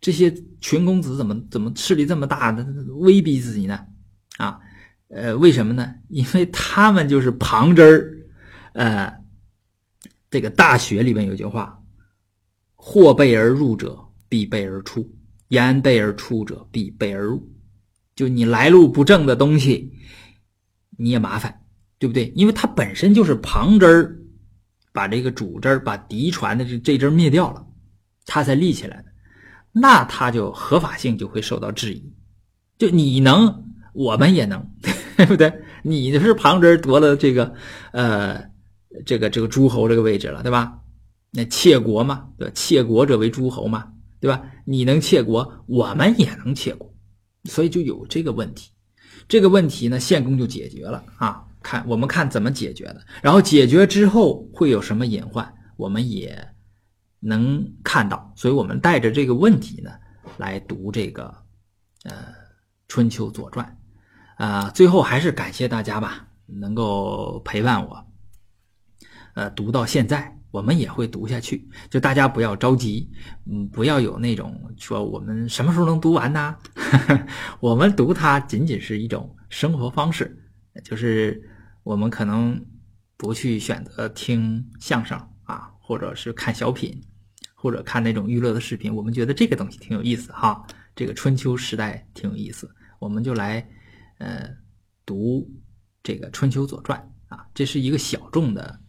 这些群公子怎么怎么势力这么大的威逼自己呢？啊，呃，为什么呢？因为他们就是旁支儿。呃，这个《大学》里面有句话：“或备而入者，必备而出；言备而出者，必备而入。”就你来路不正的东西，你也麻烦，对不对？因为他本身就是旁支儿，把这个主支儿、把嫡传的这这支灭掉了，他才立起来的。那他就合法性就会受到质疑，就你能，我们也能，对不对？你是旁支夺了这个，呃，这个这个诸侯这个位置了，对吧？那窃国嘛，对吧？窃国者为诸侯嘛，对吧？你能窃国，我们也能窃国，所以就有这个问题。这个问题呢，献公就解决了啊。看我们看怎么解决的，然后解决之后会有什么隐患，我们也。能看到，所以我们带着这个问题呢来读这个呃《春秋左传》啊，最后还是感谢大家吧，能够陪伴我，呃，读到现在，我们也会读下去。就大家不要着急，嗯，不要有那种说我们什么时候能读完呢？我们读它仅仅是一种生活方式，就是我们可能不去选择听相声啊，或者是看小品。或者看那种娱乐的视频，我们觉得这个东西挺有意思哈，这个春秋时代挺有意思，我们就来呃读这个《春秋左传》啊，这是一个小众的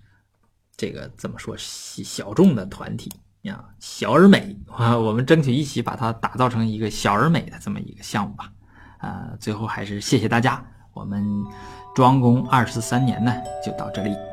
这个怎么说小众的团体呀，小而美啊，我们争取一起把它打造成一个小而美的这么一个项目吧。啊，最后还是谢谢大家，我们庄公二十三年呢就到这里。